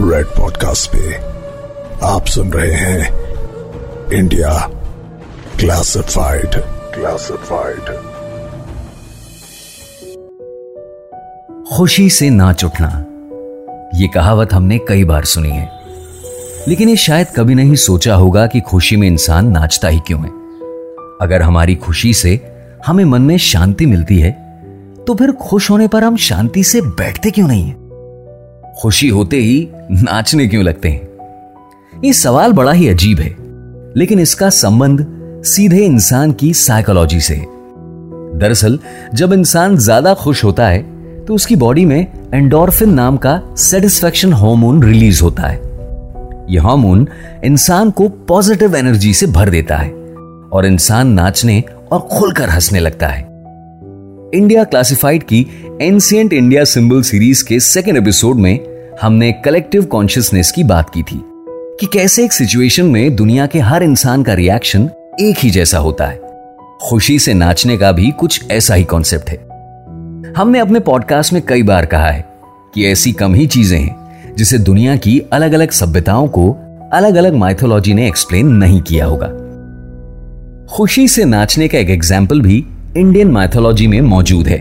Red podcast पे आप सुन रहे हैं इंडिया क्लासिफाइड क्लासिफाइड खुशी से नाच उठना ये कहावत हमने कई बार सुनी है। लेकिन ये शायद कभी नहीं सोचा होगा कि खुशी में इंसान नाचता ही क्यों है। अगर हमारी खुशी से हमें मन में शांति मिलती है तो फिर खुश होने पर हम शांति से बैठते क्यों नहीं है? खुशी होते ही नाचने क्यों लगते हैं? ये सवाल बड़ा ही अजीब है, लेकिन इसका संबंध सीधे इंसान की साइकोलॉजी से है। दरअसल, जब इंसान ज़्यादा खुश होता है तो उसकी बॉडी में एंडोर्फिन नाम का सेटिस्फेक्शन हार्मोन रिलीज़ होता है। यह हार्मोन इंसान को पॉजिटिव एनर्जी से भर देता है और इंसान नाचने और खुलकर हंसने लगता है। इंडिया क्लासिफाइड की एंशियंट इंडिया सिंबल सीरीज़ के सेकेंड एपिसोड में हमने कलेक्टिव कॉन्शियसनेस की बात की थी कि कैसे एक सिचुएशन में दुनिया के हर इंसान का रिएक्शन एक ही जैसा होता है। खुशी से नाचने का भी कुछ ऐसा ही कॉन्सेप्ट है। हमने अपने पॉडकास्ट में कई बार कहा है कि ऐसी कम ही चीज़ें हैं जिसे दुनिया की अलग अलग सभ्यताओं को अलग अलग माइथोलॉजी ने एक्सप्लेन नहीं किया होगा। खुशी से नाचने का एक एग्ज़ाम्पल भी इंडियन माइथोलॉजी में मौजूद है।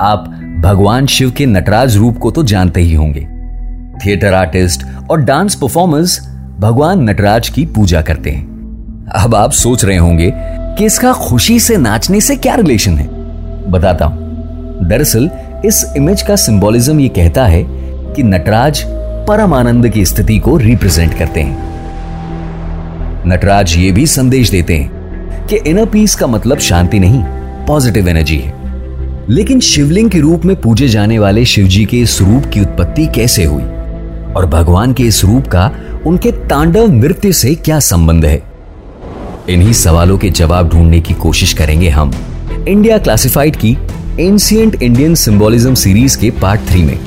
आप भगवान शिव के नटराज रूप को तो जानते ही होंगे। थिएटर आर्टिस्ट और डांस परफॉर्मर्स भगवान नटराज की पूजा करते हैं। अब आप सोच रहे होंगे कि इसका खुशी से नाचने से क्या रिलेशन है? बताता हूँ। दरअसल, इस इमेज का सिंबोलिज्म ये कहता है कि नटराज परम आनंद की स्थिति को रिप्रेजेंट करते हैं। नटराज ये भी संदेश देते हैं कि इनर पीस का मतलब शांति नहीं पॉजिटिव एनर्जी है। लेकिन शिवलिंग के रूप में पूजे जाने वाले शिवजी के इस रूप की उत्पत्ति कैसे हुई? और भगवान के इस रूप का, उनके तांडव नृत्य से क्या संबंध है? इन्हीं सवालों के जवाब ढूँढने की कोशिश करेंगे हम। इंडिया क्लासिफाइड की एंशियंट इंडियन सिंबोलिज्म सीरीज़ के पार्ट थ्री में,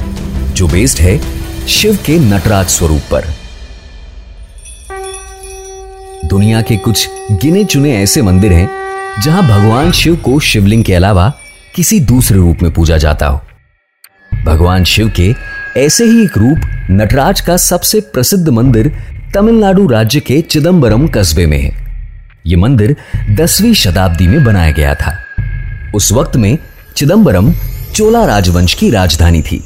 जो बेस्ड है शिव के नटराज स्वरूप पर। दुनिया के कुछ गिने चुने ऐसे मंदिर हैं, जहाँ भगवान शिव को शिवलिंग के अलावा किसी दूसरे रूप में पूजा जाता हो। भगवान शिव के ऐसे ही एक रूप नटराज का सबसे प्रसिद्ध मंदिर तमिलनाडु राज्य के चिदम्बरम कस्बे में है। यह मंदिर दसवीं शताब्दी में बनाया गया था। उस वक्त में चिदम्बरम चोला राजवंश की राजधानी थी।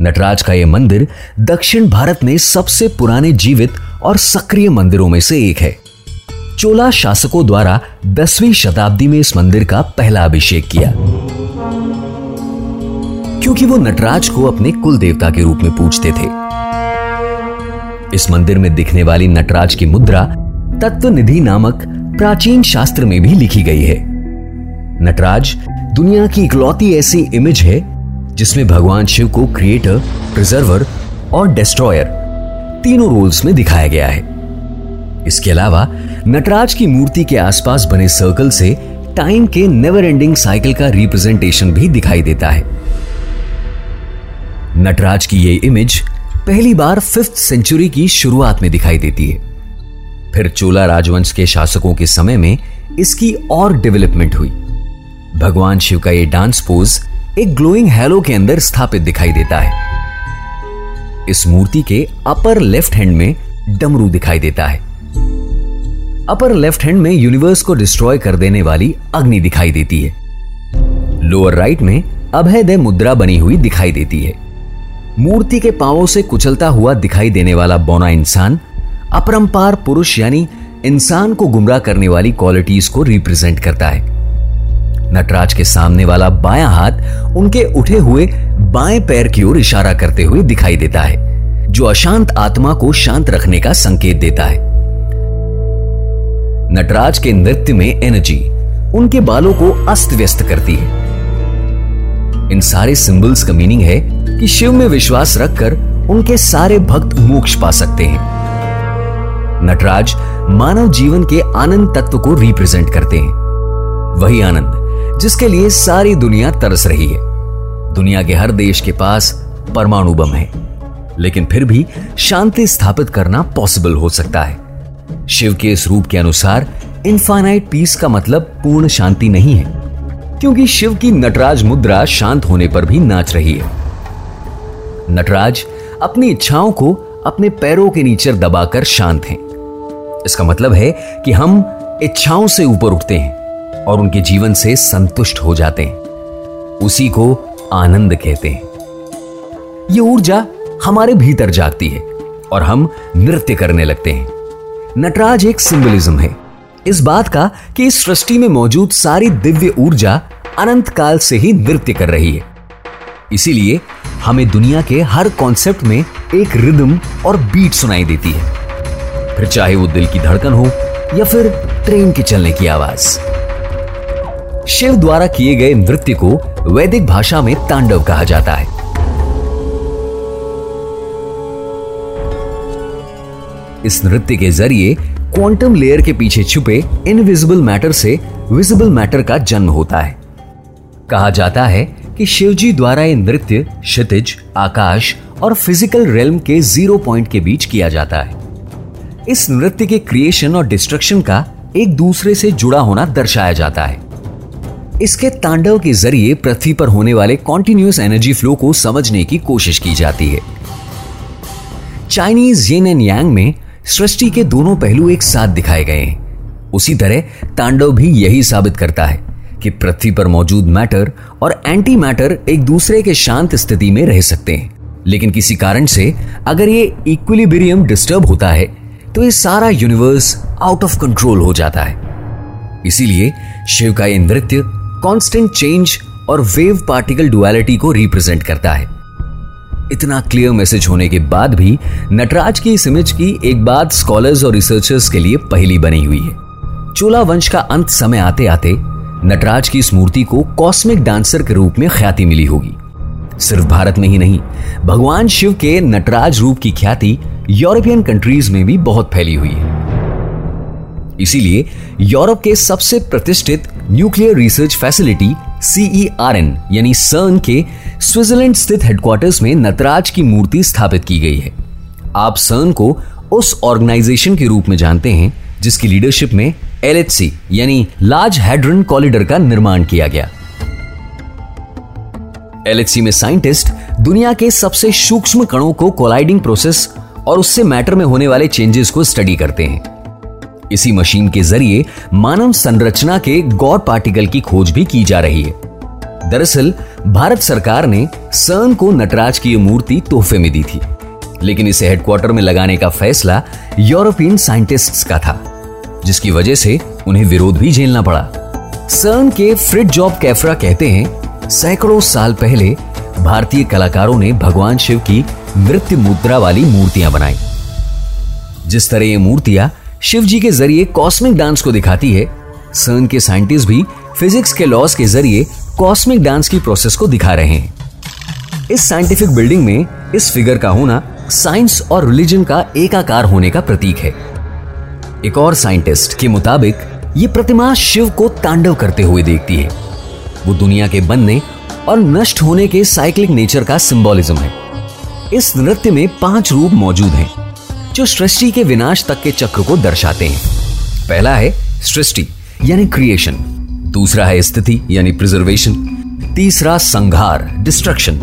नटराज का यह मंदिर दक्षिण भारत में सबसे पुराने जीवित और सक्रिय मंदिरों में से एक है। चोला शासकों द्वारा दसवीं शताब्दी में इस मंदिर का पहला अभिषेक किया। क्योंकि वो नटराज को अपने कुल देवता के रूप में पूजते थे। इस मंदिर में दिखने वाली नटराज की मुद्रा तत्व निधि नामक प्राचीन शास्त्र में भी लिखी गई है। नटराज दुनिया की इकलौती ऐसी इमेज है, जिसमें भगवान शिव को क्रिएटर प्रिजर्वर और डिस्ट्रॉयर तीनों रोल्स में दिखाया गया है। इसके अलावा, नटराज की मूर्ति के आसपास बने सर्कल से टाइम के नेवर एंडिंग साइकिल का रिप्रेजेंटेशन भी दिखाई देता है। नटराज की यह इमेज पहली बार फिफ्थ सेंचुरी की शुरुआत में दिखाई देती है। फिर चोला राजवंश के शासकों के समय में इसकी और डेवलपमेंट हुई। भगवान शिव का यह डांस पोज एक ग्लोइंग हेलो के अंदर स्थापित दिखाई देता है। इस मूर्ति के अपर लेफ़्ट हैंड में डमरू दिखाई देता है। अपर लेफ़्ट हैंड में यूनिवर्स को डिस्ट्रॉय कर देने वाली अग्नि दिखाई देती है। लोअर राइट में अभयदय मुद्रा बनी हुई दिखाई देती है। मूर्ति के पांवों से कुचलता हुआ दिखाई देने वाला बौना इंसान, अपरंपार पुरुष यानी इंसान को गुमराह करने वाली क्वालिटीज को रिप्रेजेंट करता है। नटराज के सामने वाला बायां हाथ उनके उठे हुए बाएँ पैर की ओर इशारा करते हुए दिखाई देता है, जो अशांत आत्मा को शांत रखने का संकेत देता है। नटराज के नृत्य में एनर्जी उनके बालों को अस्त व्यस्त करती है। इन सारे सिंबल्स का मीनिंग है कि शिव में विश्वास रखकर उनके सारे भक्त मोक्ष पा सकते हैं। नटराज मानव जीवन के आनंद तत्व को रिप्रेजेंट करते हैं। वही आनंद जिसके लिए सारी दुनिया तरस रही है। दुनिया के हर देश के पास परमाणु बम है। लेकिन फिर भी शांति स्थापित करना पॉसिबल हो सकता है। शिव के इस रूप के अनुसार इनफाइनाइट पीस का मतलब पूर्ण शांति नहीं है, क्योंकि शिव की नटराज मुद्रा शांत होने पर भी नाच रही है। नटराज अपनी इच्छाओं को अपने पैरों के नीचे दबाकर शांत हैं। इसका मतलब है कि हम इच्छाओं से ऊपर उठते हैं और उनके जीवन से संतुष्ट हो जाते हैं। उसी को आनंद कहते हैं। ये ऊर्जा हमारे भीतर जागती है और हम नृत्य करने लगते हैं। नटराज एक सिंबलिज्म है। इस बात का कि इस सृष्टि में मौजूद सारी दिव्य ऊर्जा अनंत काल से ही नृत्य कर रही है। इसीलिए हमें दुनिया के हर कॉन्सेप्ट में एक रिदम और बीट सुनाई देती है। फिर चाहे वो दिल की धड़कन हो या फिर ट्रेन के चलने की आवाज़। शिव द्वारा किए गए नृत्य को वैदिक भाषा में तांडव कहा जाता है। इस नृत्य के ज़रिए क्वांटम लेयर के पीछे छुपे इनविजिबल मैटर से विजिबल मैटर का जन्म होता है। कहा जाता है कि शिवजी द्वारा यह नृत्य क्षितिज, आकाश और फ़िज़िकल रेलम के ज़ीरो पॉइंट के बीच किया जाता है। इस नृत्य के क्रिएशन और डिस्ट्रक्शन का एक दूसरे से जुड़ा होना दर्शाया जाता है। इसके तांडव के ज़रिए पृथ्वी पर होने वाले कॉन्टिन्यूस एनर्जी फ्लो को समझने की कोशिश की जाती है। चाइनीज़ येन एंड यांग में सृष्टि के दोनों पहलू एक साथ दिखाए गए हैं। उसी तरह तांडव भी यही साबित करता है कि पृथ्वी पर मौजूद मैटर और एंटी मैटर एक दूसरे के शांत स्थिति में रह सकते हैं। लेकिन किसी कारण से अगर ये इक्विलिब्रियम डिस्टर्ब होता है तो ये सारा यूनिवर्स आउट ऑफ़ कंट्रोल हो जाता है। इसीलिए शिव का यह नृत्य कांस्टेंट चेंज और वेव पार्टिकल डुअलिटी को रिप्रेजेंट करता है। इतना क्लियर मैसेज होने के बाद भी नटराज की इस इमेज की एक बात स्कॉलर्स और रिसर्चर्स के लिए पहली बनी हुई है। चोला वंश का अंत समय आते आते नटराज की इस मूर्ति को कॉस्मिक डांसर के रूप में ख्याति मिली होगी। सिर्फ़ भारत में ही नहीं, भगवान शिव के नटराज रूप की ख्याति यूरोपियन कंट्रीज़ में भी बहुत फैली हुई है। इसीलिए यूरोप के सबसे प्रतिष्ठित न्यूक्लियर रिसर्च फैसिलिटी सीईआरएन यानी सर्न के स्विट्जरलैंड स्थित हेडक्वार्टर्स में नटराज की मूर्ति स्थापित की गई है। आप सर्न को उस ऑर्गेनाइजेशन के रूप में जानते हैं, जिसकी लीडरशिप में LHC यानी लार्ज हेड्रन कॉरिडोर का निर्माण किया गया। एल में साइंटिस्ट दुनिया के सबसे सूक्ष्म कणों को कोलाइडिंग प्रोसेस और उससे मैटर में होने वाले चेंजेस को स्टडी करते हैं। इसी मशीन के ज़रिए मानव संरचना के गौर पार्टिकल की खोज भी की जा रही है। दरअसल, भारत सरकार ने सर्न को नटराज की मूर्ति तोहफे में दी थी। लेकिन इसे हेडक्वार्टर में लगाने का फैसला यूरोपियन साइंटिस्ट्स का था, जिसकी वजह से उन्हें विरोध भी झेलना पड़ा। सर्न के फ्रिड जॉब कैफरा कहते हैं, सैकड़ों साल पहले भारतीय कलाकारों ने भगवान शिव की नृत्य मुद्रा वाली मूर्तियाँ बनाई। जिस तरह ये मूर्तियाँ शिव जी के ज़रिए कॉस्मिक डांस को दिखाती है। सर्न के साइंटिस्ट भी फिजिक्स के लॉस के ज़रिए कॉस्मिक डांस की प्रोसेस को दिखा रहे हैं। इस साइंटिफिक बिल्डिंग में इस फिगर का होना साइंस और रिलीजन का एकाकार होने का प्रतीक है। एक और साइंटिस्ट के मुताबिक, ये प्रतिमा शिव को तांडव करते हुए देखती है। वो दुनिया के बनने और नष्ट होने के साइक्लिक नेचर का सिंबोलिज्म है। इस नृत्य में पाँच रूप मौजूद हैं। जो सृष्टि के विनाश तक के चक्र को दर्शाते हैं। पहला है सृष्टि, यानी क्रिएशन दूसरा है स्थिति, यानी प्रिजर्वेशन तीसरा संघार डिस्ट्रक्शन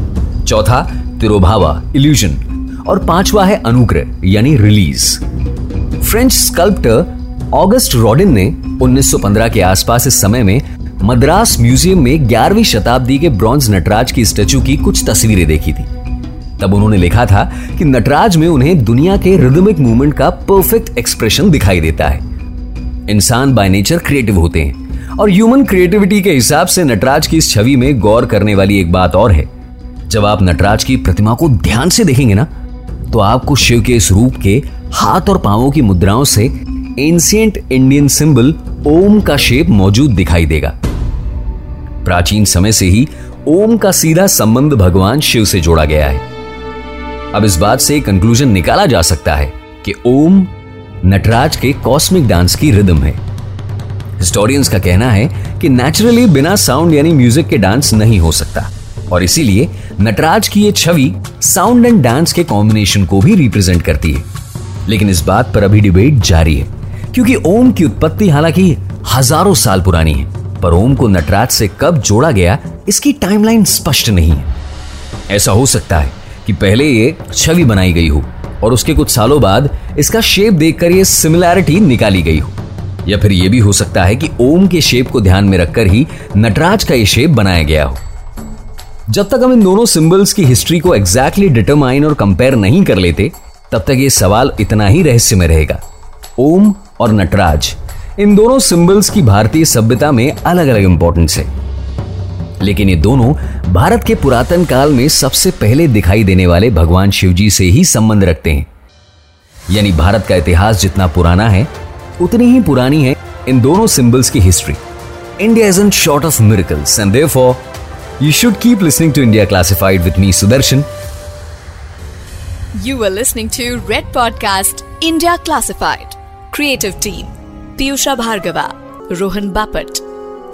चौथा तिरोभावा इल्यूजन और पांचवा है अनुग्रह, यानी release French sculptor Auguste Rodin ने 1915 के आसपास इस समय में मद्रास म्यूज़ियम में 11वीं शताब्दी के ब्रॉन्ज नटराज की स्टैचू की कुछ तस्वीरें देखी थी। तब उन्होंने लिखा था कि नटराज में उन्हें दुनिया के रिदमिक मूवमेंट का परफेक्ट एक्सप्रेशन दिखाई देता है। इंसान बाय नेचर क्रिएटिव होते हैं और ह्यूमन क्रिएटिविटी के हिसाब से नटराज की इस छवि में गौर करने वाली एक बात और है। जब आप नटराज की प्रतिमा को ध्यान से देखेंगे ना तो आपको शिव के इस रूप के हाथ और पांवों की मुद्राओं से एंशियंट इंडियन सिंबल ओम का शेप मौजूद दिखाई देगा। प्राचीन समय से ही ओम का सीधा संबंध भगवान शिव से जोड़ा गया है। अब इस बात से कंक्लूजन निकाला जा सकता है कि ओम नटराज के कॉस्मिक डांस की रिदम है। हिस्टोरियंस का कहना है कि नेचुरली बिना साउंड यानी म्यूज़िक के डांस नहीं हो सकता। और इसीलिए नटराज की ये छवि साउंड एंड डांस के कॉम्बिनेशन को भी रिप्रेजेंट करती है। लेकिन इस बात पर अभी डिबेट जारी है, क्योंकि ओम की उत्पत्ति हालाँकि हज़ारों साल पुरानी है, पर ओम को नटराज से कब जोड़ा गया, इसकी टाइमलाइन स्पष्ट नहीं है। ऐसा हो सकता है कि पहले ये छवि बनाई गई हो और उसके कुछ सालों बाद इसका शेप देखकर ये सिमिलैरिटी निकाली गई हो। या फिर यह भी हो सकता है कि ओम के शेप को ध्यान में रखकर ही नटराज का ये शेप बनाया गया हो। जब तक हम इन दोनों सिंबल्स की हिस्ट्री को एग्जैक्टली डिटरमाइन और कंपेयर नहीं कर लेते, तब तक ये सवाल इतना ही रहस्य में रहेगा। ओम और नटराज, इन दोनों सिंबल्स की भारतीय सभ्यता में अलग अलग इंपॉर्टेंस है। लेकिन ये दोनों भारत के पुरातन काल में सबसे पहले दिखाई देने वाले भगवान शिवजी से ही संबंध रखते हैं यानी भारत का इतिहास जितना पुराना है उतनी ही पुरानी है इन दोनों सिंबल्स की history India is in short of miracles and therefore you should keep listening to India classified with me Sudarshan You were listening to Red Podcast India Classified. Creative team Piyusha Bhargava, Rohan Bapat.